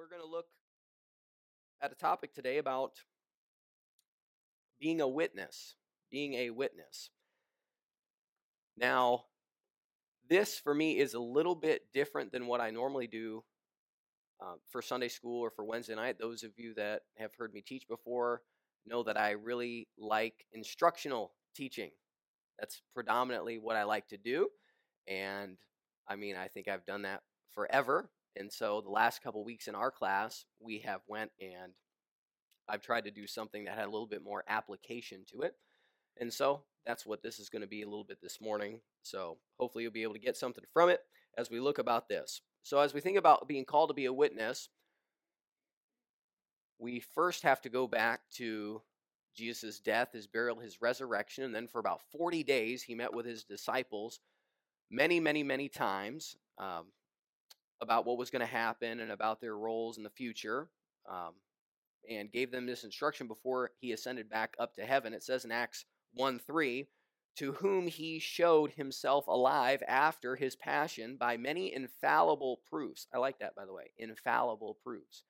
we're going to look at a topic today about being a witness. Being a witness. Now, this for me is a little bit different than what I normally do uh, for Sunday school or for Wednesday night. Those of you that have heard me teach before know that I really like instructional teaching. That's predominantly what I like to do. And I mean, I think I've done that forever. And so the last couple weeks in our class, we have went and I've tried to do something that had a little bit more application to it. And so that's what this is going to be a little bit this morning. So hopefully you'll be able to get something from it as we look about this. So as we think about being called to be a witness, we first have to go back to Jesus' death, his burial, his resurrection, and then for about 40 days he met with his disciples many, many, many times um, about what was going to happen and about their roles in the future, um, and gave them this instruction before he ascended back up to heaven. It says in Acts 1 3, to whom he showed himself alive after his passion by many infallible proofs. I like that, by the way, infallible proofs.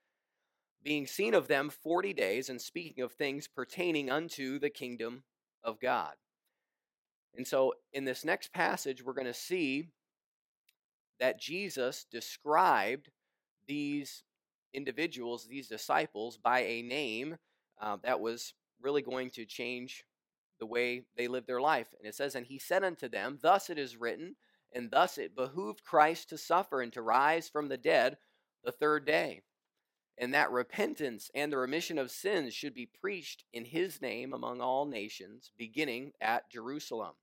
Being seen of them 40 days and speaking of things pertaining unto the kingdom of God. And so in this next passage, we're going to see that Jesus described these individuals, these disciples, by a name uh, that was really going to change the way they lived their life. And it says, And he said unto them, Thus it is written, and thus it behooved Christ to suffer and to rise from the dead the third day. And that repentance and the remission of sins should be preached in his name among all nations, beginning at Jerusalem.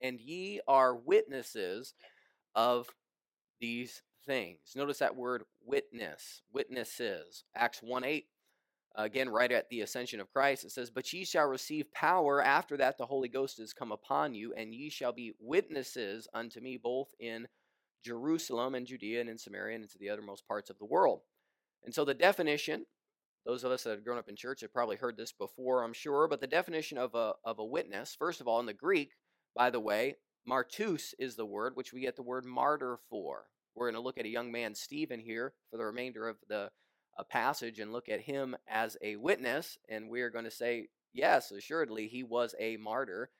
And ye are witnesses of these things. Notice that word witness, witnesses. Acts 1 8 again right at the ascension of Christ, it says, But ye shall receive power after that the Holy Ghost is come upon you, and ye shall be witnesses unto me both in Jerusalem and Judea and in Samaria and into the uttermost parts of the world. And so the definition, those of us that have grown up in church have probably heard this before, I'm sure, but the definition of a, of a witness, first of all, in the Greek, by the way, martus is the word, which we get the word martyr for. We're going to look at a young man, Stephen, here for the remainder of the a passage and look at him as a witness, and we are going to say, yes, assuredly, he was a martyr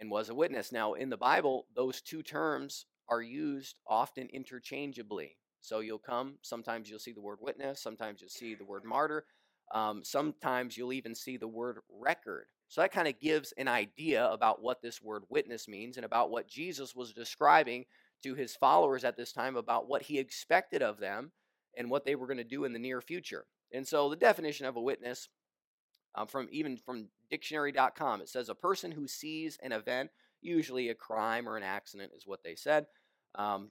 and was a witness. Now, in the Bible, those two terms are used often interchangeably. So you'll come, sometimes you'll see the word witness, sometimes you'll see the word martyr, um, sometimes you'll even see the word record. So that kind of gives an idea about what this word witness means and about what Jesus was describing to his followers at this time about what he expected of them and what they were going to do in the near future. And so the definition of a witness um, from even from dictionary.com it says a person who sees an event usually a crime or an accident is what they said. Um,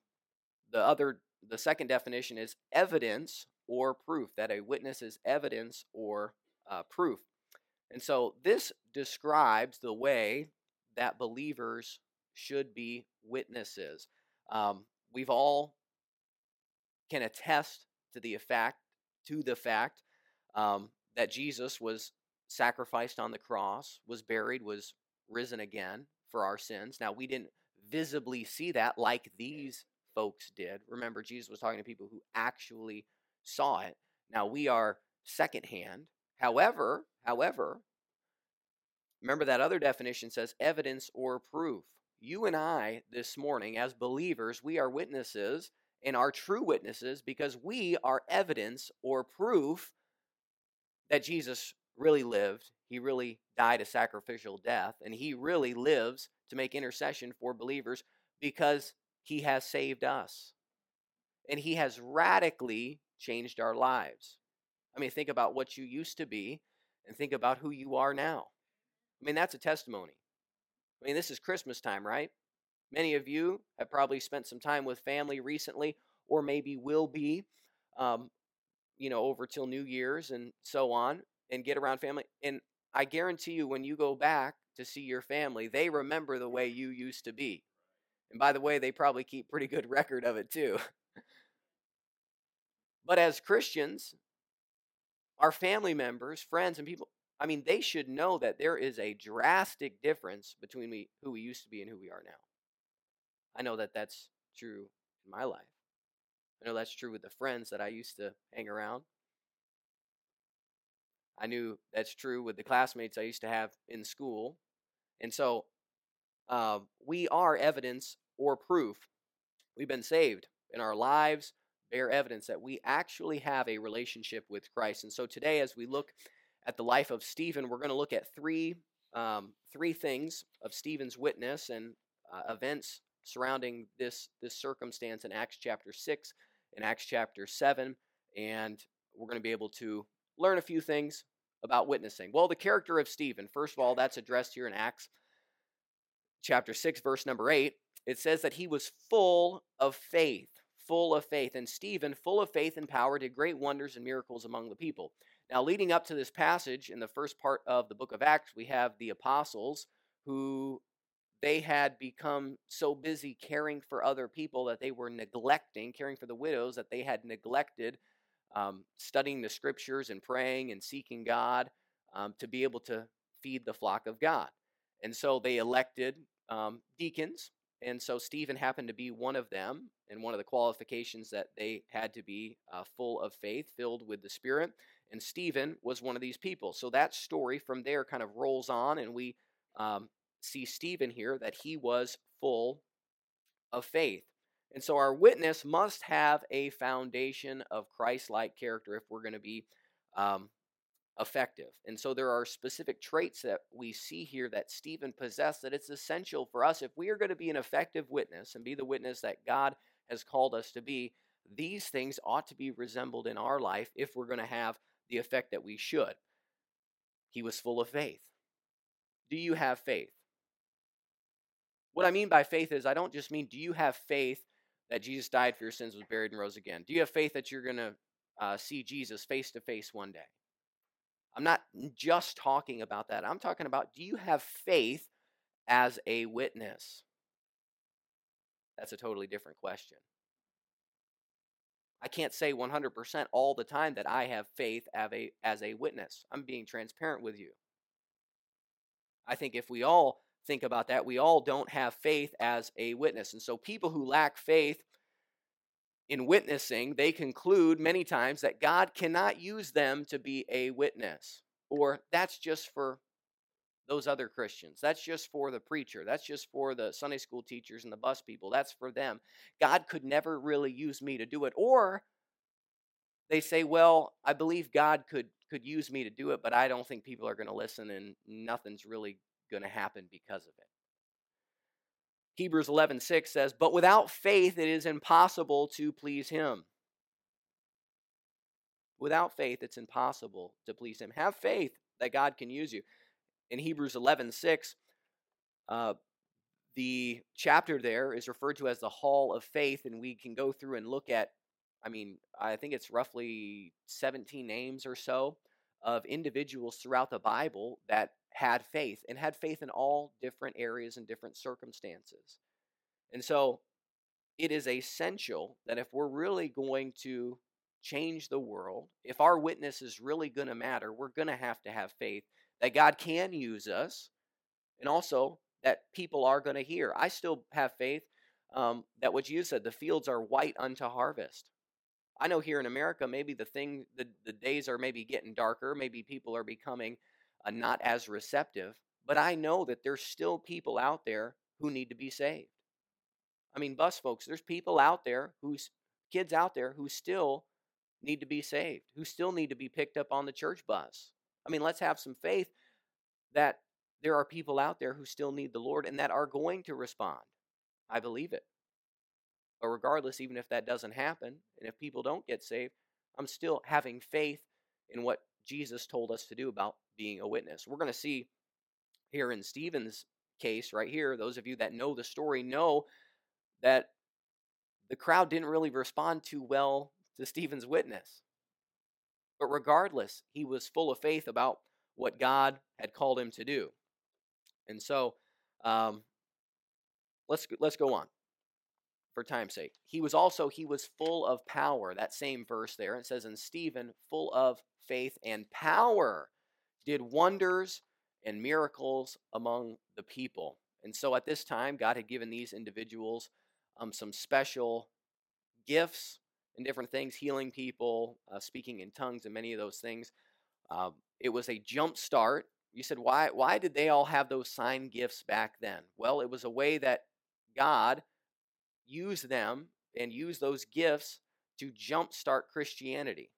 the other the second definition is evidence or proof that a witness is evidence or uh, proof. And so this describes the way that believers should be witnesses um, we've all can attest to the fact to the fact um, that Jesus was sacrificed on the cross, was buried, was risen again for our sins. Now we didn't visibly see that like these folks did. Remember, Jesus was talking to people who actually saw it. Now we are secondhand. However, however, remember that other definition says evidence or proof. You and I this morning, as believers, we are witnesses and are true witnesses because we are evidence or proof that Jesus really lived. He really died a sacrificial death, and he really lives to make intercession for believers because he has saved us. And he has radically changed our lives. I mean, think about what you used to be and think about who you are now. I mean, that's a testimony. I mean, this is Christmas time, right? Many of you have probably spent some time with family recently, or maybe will be, um, you know, over till New Year's and so on, and get around family. And I guarantee you, when you go back to see your family, they remember the way you used to be. And by the way, they probably keep pretty good record of it too. but as Christians, our family members, friends, and people, I mean, they should know that there is a drastic difference between we, who we used to be and who we are now. I know that that's true in my life. I know that's true with the friends that I used to hang around. I knew that's true with the classmates I used to have in school. And so uh, we are evidence or proof. We've been saved, and our lives bear evidence that we actually have a relationship with Christ. And so today, as we look at the life of Stephen, we're going to look at three um, three things of Stephen's witness and uh, events surrounding this this circumstance in Acts chapter six and Acts chapter seven, and we're going to be able to learn a few things about witnessing. Well, the character of Stephen, first of all, that's addressed here in Acts chapter 6, verse number 8. It says that he was full of faith, full of faith. And Stephen, full of faith and power, did great wonders and miracles among the people. Now, leading up to this passage in the first part of the book of Acts, we have the apostles who they had become so busy caring for other people that they were neglecting, caring for the widows, that they had neglected um, studying the scriptures and praying and seeking God um, to be able to feed the flock of God. And so they elected um, deacons. And so Stephen happened to be one of them. And one of the qualifications that they had to be uh, full of faith, filled with the Spirit. And Stephen was one of these people. So that story from there kind of rolls on, and we um, see Stephen here that he was full of faith. And so our witness must have a foundation of Christ like character if we're going to be um, effective. And so there are specific traits that we see here that Stephen possessed that it's essential for us if we are going to be an effective witness and be the witness that God has called us to be. These things ought to be resembled in our life if we're going to have the effect that we should. He was full of faith. Do you have faith? What I mean by faith is, I don't just mean, do you have faith that Jesus died for your sins, was buried, and rose again? Do you have faith that you're going to uh, see Jesus face to face one day? I'm not just talking about that. I'm talking about do you have faith as a witness? That's a totally different question. I can't say 100% all the time that I have faith as a, as a witness. I'm being transparent with you. I think if we all think about that. We all don't have faith as a witness. And so people who lack faith in witnessing, they conclude many times that God cannot use them to be a witness. Or that's just for those other Christians. That's just for the preacher. That's just for the Sunday school teachers and the bus people. That's for them. God could never really use me to do it. Or they say, well, I believe God could could use me to do it, but I don't think people are going to listen and nothing's really going to happen because of it. Hebrews 11:6 says, "But without faith it is impossible to please him." Without faith it's impossible to please him. Have faith that God can use you. In Hebrews 11:6, uh, the chapter there is referred to as the hall of faith and we can go through and look at I mean, I think it's roughly 17 names or so of individuals throughout the Bible that had faith and had faith in all different areas and different circumstances. And so it is essential that if we're really going to change the world, if our witness is really going to matter, we're going to have to have faith that God can use us and also that people are going to hear. I still have faith um, that what you said, the fields are white unto harvest. I know here in America, maybe the thing, the, the days are maybe getting darker. Maybe people are becoming uh, not as receptive. But I know that there's still people out there who need to be saved. I mean, bus folks, there's people out there who's kids out there who still need to be saved, who still need to be picked up on the church bus. I mean, let's have some faith that there are people out there who still need the Lord and that are going to respond. I believe it. But regardless, even if that doesn't happen, and if people don't get saved, I'm still having faith in what Jesus told us to do about being a witness. We're going to see here in Stephen's case, right here, those of you that know the story know that the crowd didn't really respond too well to Stephen's witness. But regardless, he was full of faith about what God had called him to do. And so, um, let's let's go on for time's sake. He was also he was full of power. That same verse there it says, "And Stephen, full of faith and power, did wonders and miracles among the people." And so at this time, God had given these individuals um, some special gifts and different things, healing people, uh, speaking in tongues, and many of those things. Uh, it was a jump start. You said, why, why did they all have those sign gifts back then? Well, it was a way that God used them and used those gifts to jumpstart Christianity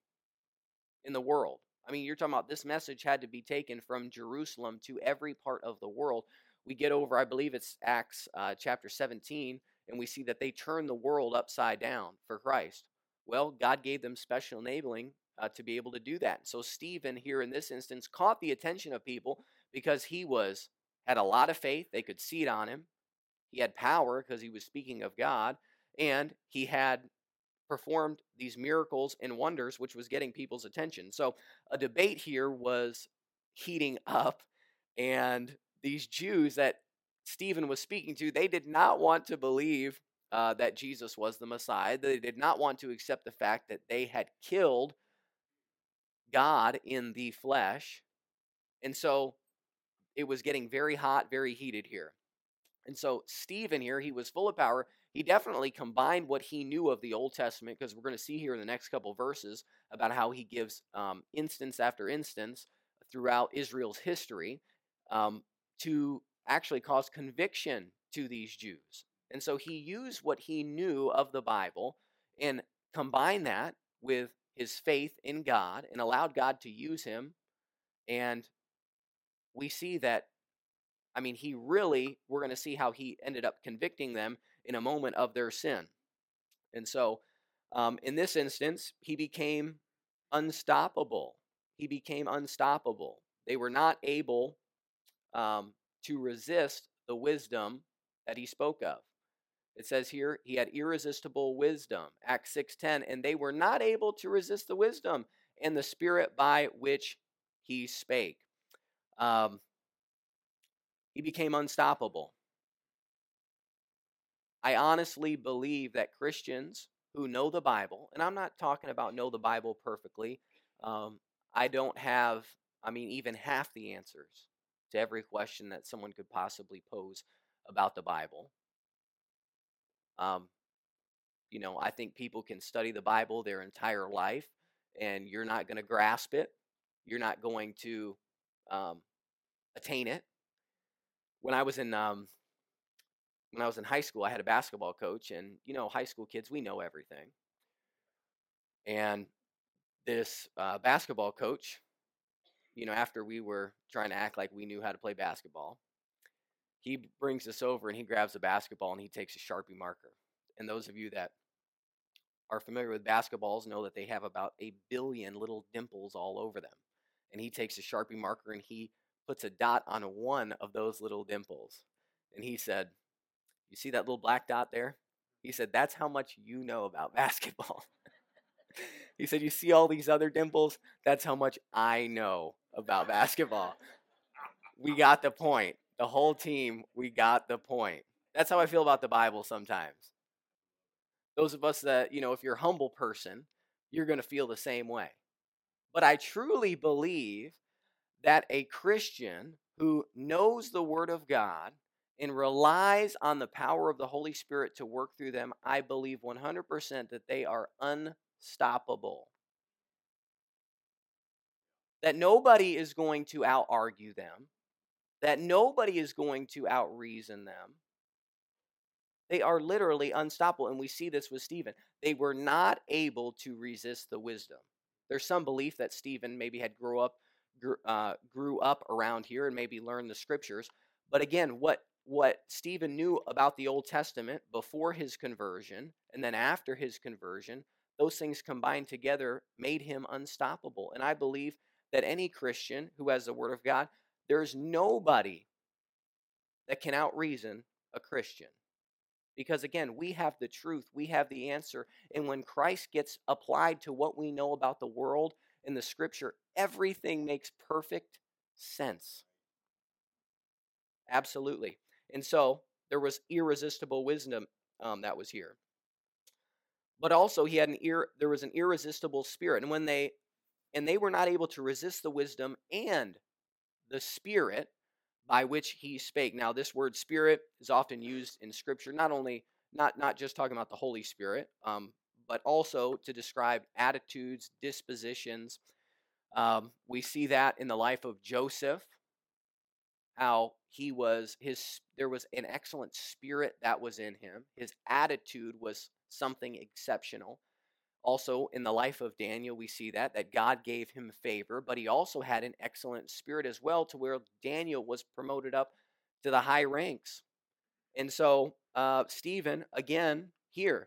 in the world. I mean, you're talking about this message had to be taken from Jerusalem to every part of the world. We get over, I believe it's Acts uh, chapter 17, and we see that they turn the world upside down for Christ. Well, God gave them special enabling uh, to be able to do that. So Stephen here in this instance caught the attention of people because he was had a lot of faith. They could see it on him. He had power because he was speaking of God, and he had performed these miracles and wonders, which was getting people's attention. So a debate here was heating up, and these Jews that Stephen was speaking to, they did not want to believe uh, that Jesus was the Messiah. They did not want to accept the fact that they had killed God in the flesh. And so it was getting very hot, very heated here. And so Stephen here, he was full of power. He definitely combined what he knew of the Old Testament, because we're going to see here in the next couple verses about how he gives um, instance after instance throughout Israel's history um, to actually cause conviction to these Jews. And so he used what he knew of the Bible and combined that with his faith in God and allowed God to use him. And we see that, I mean, he really, we're going to see how he ended up convicting them in a moment of their sin. And so, um, in this instance, he became unstoppable. He became unstoppable. They were not able um, to resist the wisdom that he spoke of. It says here he had irresistible wisdom. Acts 6:10 and they were not able to resist the wisdom and the spirit by which he spake. Um, he became unstoppable. I honestly believe that Christians who know the Bible, and I'm not talking about know the Bible perfectly. Um, I don't have, I mean, even half the answers to every question that someone could possibly pose about the Bible. Um, you know, I think people can study the Bible their entire life, and you're not going to grasp it. You're not going to um, attain it. When I was in um, when I was in high school, I had a basketball coach, and you know, high school kids, we know everything. And this uh, basketball coach, you know, after we were trying to act like we knew how to play basketball, he brings us over and he grabs a basketball and he takes a Sharpie marker. And those of you that are familiar with basketballs know that they have about a billion little dimples all over them. And he takes a Sharpie marker and he puts a dot on one of those little dimples. And he said, You see that little black dot there? He said, That's how much you know about basketball. he said, You see all these other dimples? That's how much I know about basketball. We got the point the whole team, we got the point. That's how I feel about the Bible sometimes. Those of us that, you know, if you're a humble person, you're going to feel the same way. But I truly believe that a Christian who knows the Word of God and relies on the power of the Holy Spirit to work through them, I believe 100% that they are unstoppable. That nobody is going to out argue them that nobody is going to outreason them. They are literally unstoppable. And we see this with Stephen. They were not able to resist the wisdom. There's some belief that Stephen maybe had grew up uh, grew up around here and maybe learned the scriptures. But again, what what Stephen knew about the Old Testament before his conversion and then after his conversion, those things combined together made him unstoppable. And I believe that any Christian who has the Word of God there's nobody that can outreason a Christian. Because again, we have the truth, we have the answer. And when Christ gets applied to what we know about the world and the scripture, everything makes perfect sense. Absolutely. And so there was irresistible wisdom um, that was here. But also he had an ir- there was an irresistible spirit. And when they and they were not able to resist the wisdom and the Spirit by which he spake. Now, this word Spirit is often used in Scripture, not only not not just talking about the Holy Spirit, um, but also to describe attitudes, dispositions. Um, we see that in the life of Joseph, how he was his there was an excellent spirit that was in him. His attitude was something exceptional. Also, in the life of Daniel, we see that that God gave him favor, but he also had an excellent spirit as well, to where Daniel was promoted up to the high ranks. And so, uh, Stephen, again, here.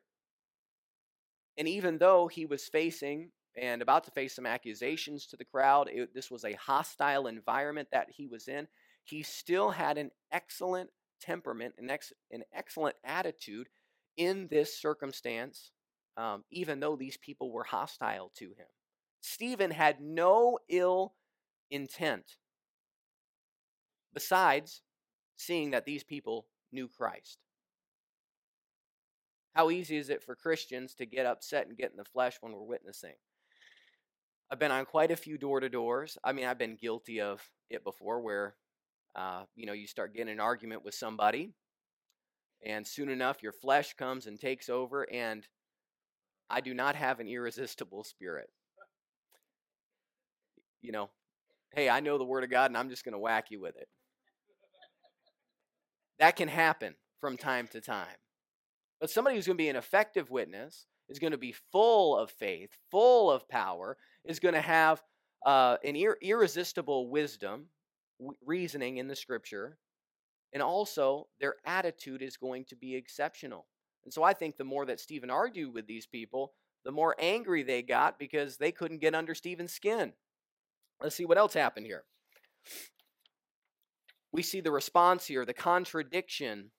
And even though he was facing and about to face some accusations to the crowd, it, this was a hostile environment that he was in, he still had an excellent temperament, an, ex, an excellent attitude in this circumstance, um, even though these people were hostile to him. Stephen had no ill intent besides seeing that these people knew Christ. How easy is it for Christians to get upset and get in the flesh when we're witnessing? I've been on quite a few door to doors. I mean, I've been guilty of it before where, uh, you know, you start getting an argument with somebody, and soon enough, your flesh comes and takes over, and I do not have an irresistible spirit. You know, hey, I know the Word of God, and I'm just going to whack you with it. That can happen from time to time. But somebody who's going to be an effective witness is going to be full of faith, full of power, is going to have uh, an ir- irresistible wisdom, w- reasoning in the scripture, and also their attitude is going to be exceptional. And so I think the more that Stephen argued with these people, the more angry they got because they couldn't get under Stephen's skin. Let's see what else happened here we see the response here, the contradiction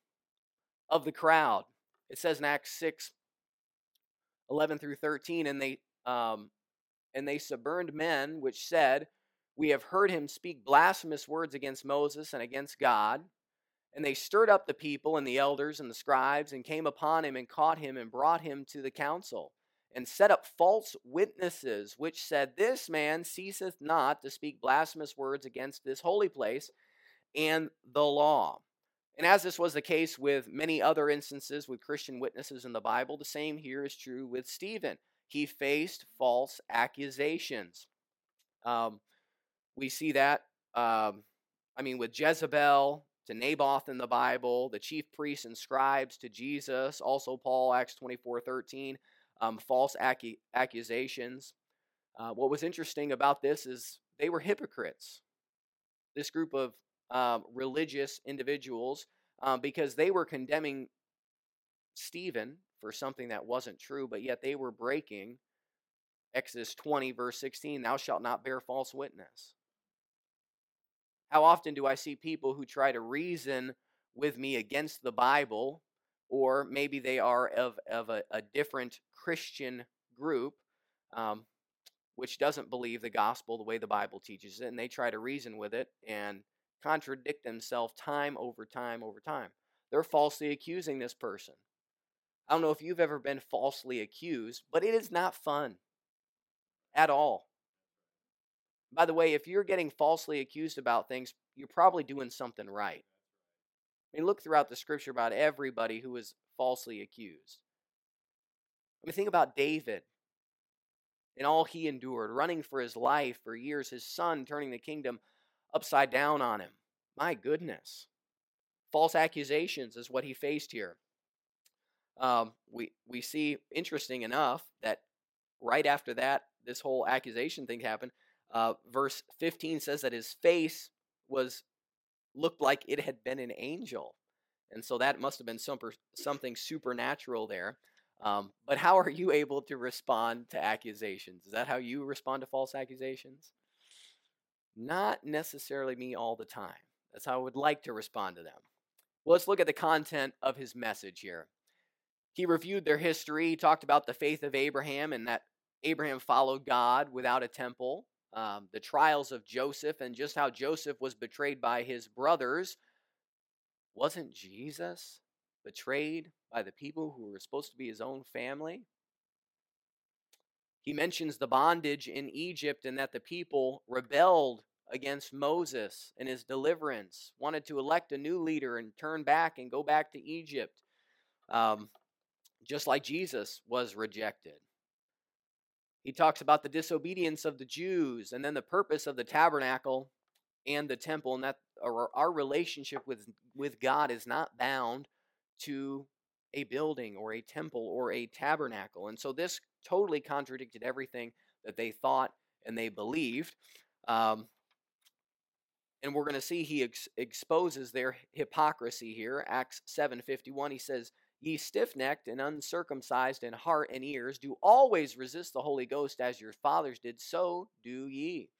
of the crowd. It says in Acts 6 11 through 13, and they um, and they suborned men which said, We have heard him speak blasphemous words against Moses and against God. And they stirred up the people and the elders and the scribes and came upon him and caught him and brought him to the council and set up false witnesses, which said, This man ceaseth not to speak blasphemous words against this holy place and the law. And as this was the case with many other instances with Christian witnesses in the Bible, the same here is true with Stephen. He faced false accusations. Um, we see that, um, I mean, with Jezebel to Naboth in the Bible, the chief priests and scribes to Jesus, also Paul, Acts 24 13, um, false accu- accusations. Uh, what was interesting about this is they were hypocrites. This group of um, religious individuals um, because they were condemning Stephen for something that wasn't true, but yet they were breaking Exodus 20, verse 16 Thou shalt not bear false witness. How often do I see people who try to reason with me against the Bible, or maybe they are of, of a, a different Christian group, um, which doesn't believe the gospel the way the Bible teaches it, and they try to reason with it, and contradict themselves time over time over time. They're falsely accusing this person. I don't know if you've ever been falsely accused, but it is not fun at all. By the way, if you're getting falsely accused about things, you're probably doing something right. I mean, look throughout the scripture about everybody who was falsely accused. I mean, think about David and all he endured, running for his life for years, his son turning the kingdom upside down on him. My goodness. False accusations is what he faced here. Um, we, we see, interesting enough, that right after that, this whole accusation thing happened. Uh, verse 15 says that his face was looked like it had been an angel. And so that must have been some, something supernatural there. Um, but how are you able to respond to accusations? Is that how you respond to false accusations? Not necessarily me all the time. That's how I would like to respond to them. Well, let's look at the content of his message here. He reviewed their history, he talked about the faith of Abraham and that Abraham followed God without a temple, um, the trials of Joseph, and just how Joseph was betrayed by his brothers. Wasn't Jesus betrayed by the people who were supposed to be his own family? He mentions the bondage in Egypt and that the people rebelled against Moses and his deliverance, wanted to elect a new leader and turn back and go back to Egypt. Um, just like Jesus was rejected. He talks about the disobedience of the Jews and then the purpose of the tabernacle and the temple, and that our, relationship with, with God is not bound to a building or a temple or a tabernacle. And so this totally contradicted everything that they thought and they believed. Um, and we're going to see he ex- exposes their hypocrisy here. Acts 7:51 he says, "Ye stiff-necked and uncircumcised in heart and ears, do always resist the Holy Ghost as your fathers did, so do ye."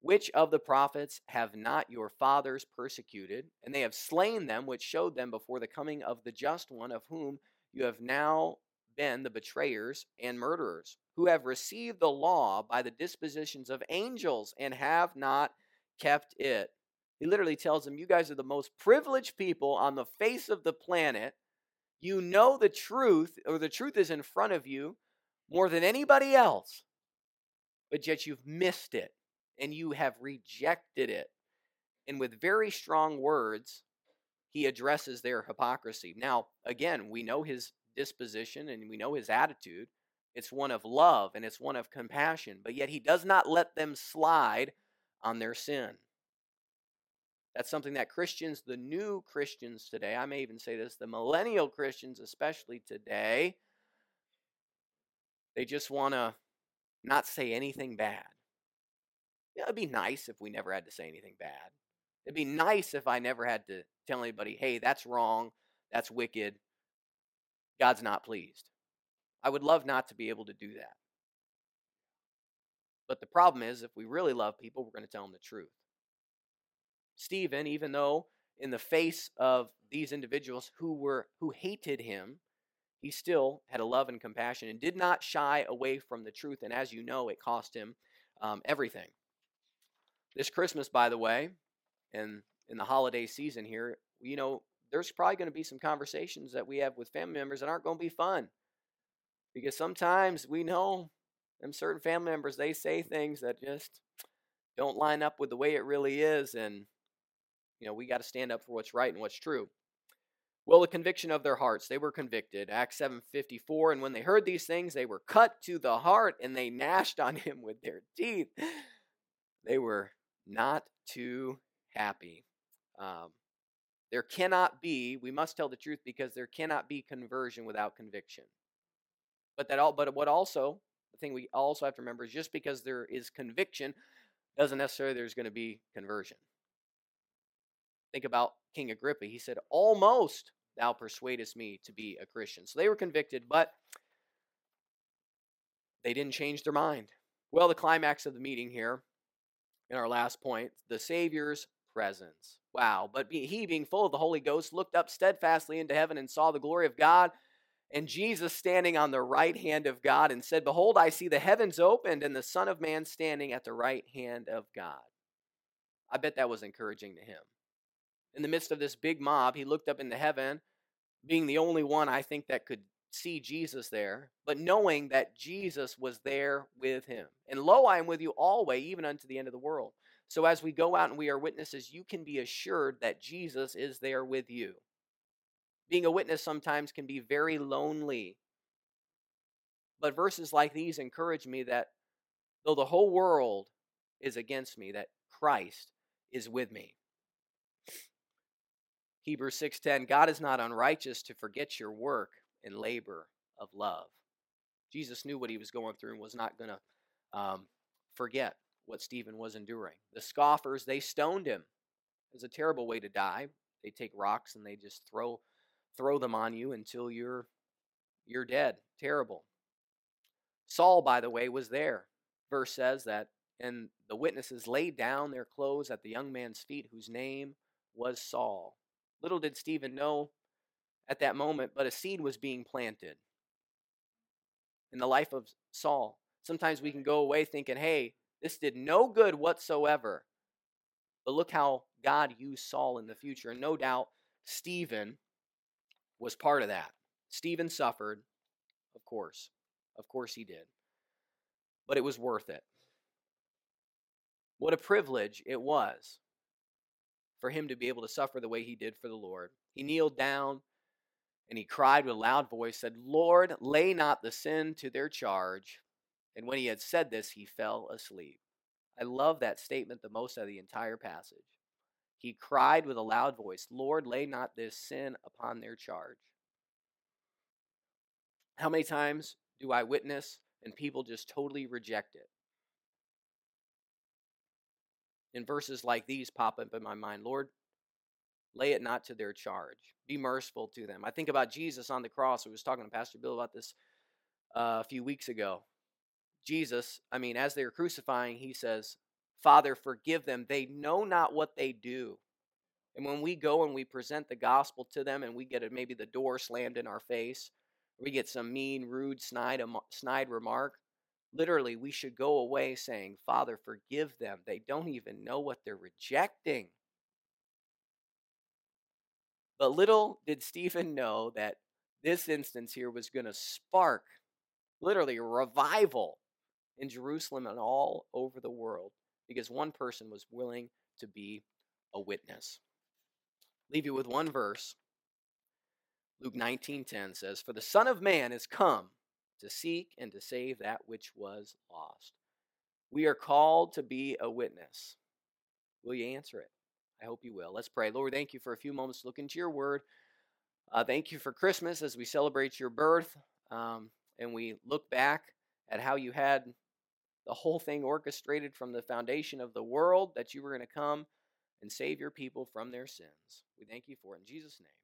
Which of the prophets have not your fathers persecuted? And they have slain them, which showed them before the coming of the just one, of whom you have now been the betrayers and murderers, who have received the law by the dispositions of angels and have not kept it. He literally tells them, You guys are the most privileged people on the face of the planet. You know the truth, or the truth is in front of you more than anybody else, but yet you've missed it and you have rejected it. And with very strong words, he addresses their hypocrisy. Now, again, we know his disposition and we know his attitude. It's one of love and it's one of compassion, but yet he does not let them slide on their sin. That's something that Christians, the new Christians today, I may even say this, the millennial Christians, especially today, they just want to not say anything bad. It'd be nice if we never had to say anything bad. It'd be nice if I never had to tell anybody, hey, that's wrong, that's wicked, God's not pleased. I would love not to be able to do that. But the problem is, if we really love people, we're going to tell them the truth. Stephen, even though in the face of these individuals who were who hated him, he still had a love and compassion and did not shy away from the truth. And as you know, it cost him um, everything. This Christmas, by the way, and in the holiday season here, you know, there's probably going to be some conversations that we have with family members that aren't going to be fun. Because sometimes we know them certain family members, they say things that just don't line up with the way it really is. And, you know, we got to stand up for what's right and what's true. Well, the conviction of their hearts, they were convicted. Acts 7:54, and when they heard these things, they were cut to the heart and they gnashed on him with their teeth. They were not too happy. Um, there cannot be, we must tell the truth because there cannot be conversion without conviction. But that all but what also the thing we also have to remember is just because there is conviction doesn't necessarily there's going to be conversion. Think about King Agrippa. He said, Almost thou persuadest me to be a Christian. So they were convicted, but they didn't change their mind. Well, the climax of the meeting here in our last point, the Savior's presence. Wow. But he, being full of the Holy Ghost, looked up steadfastly into heaven and saw the glory of God and Jesus standing on the right hand of God and said, Behold, I see the heavens opened and the Son of Man standing at the right hand of God. I bet that was encouraging to him. In the midst of this big mob, he looked up into heaven, being the only one I think that could see Jesus there, but knowing that Jesus was there with him. And lo, I am with you always, even unto the end of the world. So as we go out and we are witnesses, you can be assured that Jesus is there with you. Being a witness sometimes can be very lonely. But verses like these encourage me that though the whole world is against me, that Christ is with me. Hebrews 6:10 God is not unrighteous to forget your work and labor of love. Jesus knew what he was going through and was not going to um, forget what Stephen was enduring. The scoffers, they stoned him. It was a terrible way to die. They take rocks and they just throw throw them on you until you're you're dead. Terrible. Saul, by the way, was there. Verse says that, and the witnesses laid down their clothes at the young man's feet, whose name was Saul. Little did Stephen know at that moment, but a seed was being planted in the life of Saul. Sometimes we can go away thinking, hey, this did no good whatsoever. But look how God used Saul in the future. And no doubt Stephen was part of that. Stephen suffered, of course. Of course he did. But it was worth it. What a privilege it was for him to be able to suffer the way he did for the Lord. He kneeled down And he cried with a loud voice, said, Lord, lay not the sin to their charge. And when he had said this, he fell asleep. I love that statement the most out of the entire passage. He cried with a loud voice, Lord, lay not this sin upon their charge. How many times do I witness and people just totally reject it? And verses like these pop up in my mind Lord, lay it not to their charge. Be merciful to them. I think about Jesus on the cross. I was talking to Pastor Bill about this uh, a few weeks ago. Jesus, I mean, as they were crucifying, he says, Father, forgive them. They know not what they do. And when we go and we present the gospel to them and we get a, maybe the door slammed in our face, we get some mean, rude, snide, snide remark, literally we should go away saying, Father, forgive them. They don't even know what they're rejecting. But little did Stephen know that this instance here was going to spark literally revival in Jerusalem and all over the world because one person was willing to be a witness. Leave you with one verse. Luke 19:10 says, "For the Son of man is come to seek and to save that which was lost." We are called to be a witness. Will you answer it? I hope you will. Let's pray. Lord, thank you for a few moments to look into your word. Uh, thank you for Christmas as we celebrate your birth um, and we look back at how you had the whole thing orchestrated from the foundation of the world that you were going to come and save your people from their sins. We thank you for it in Jesus' name.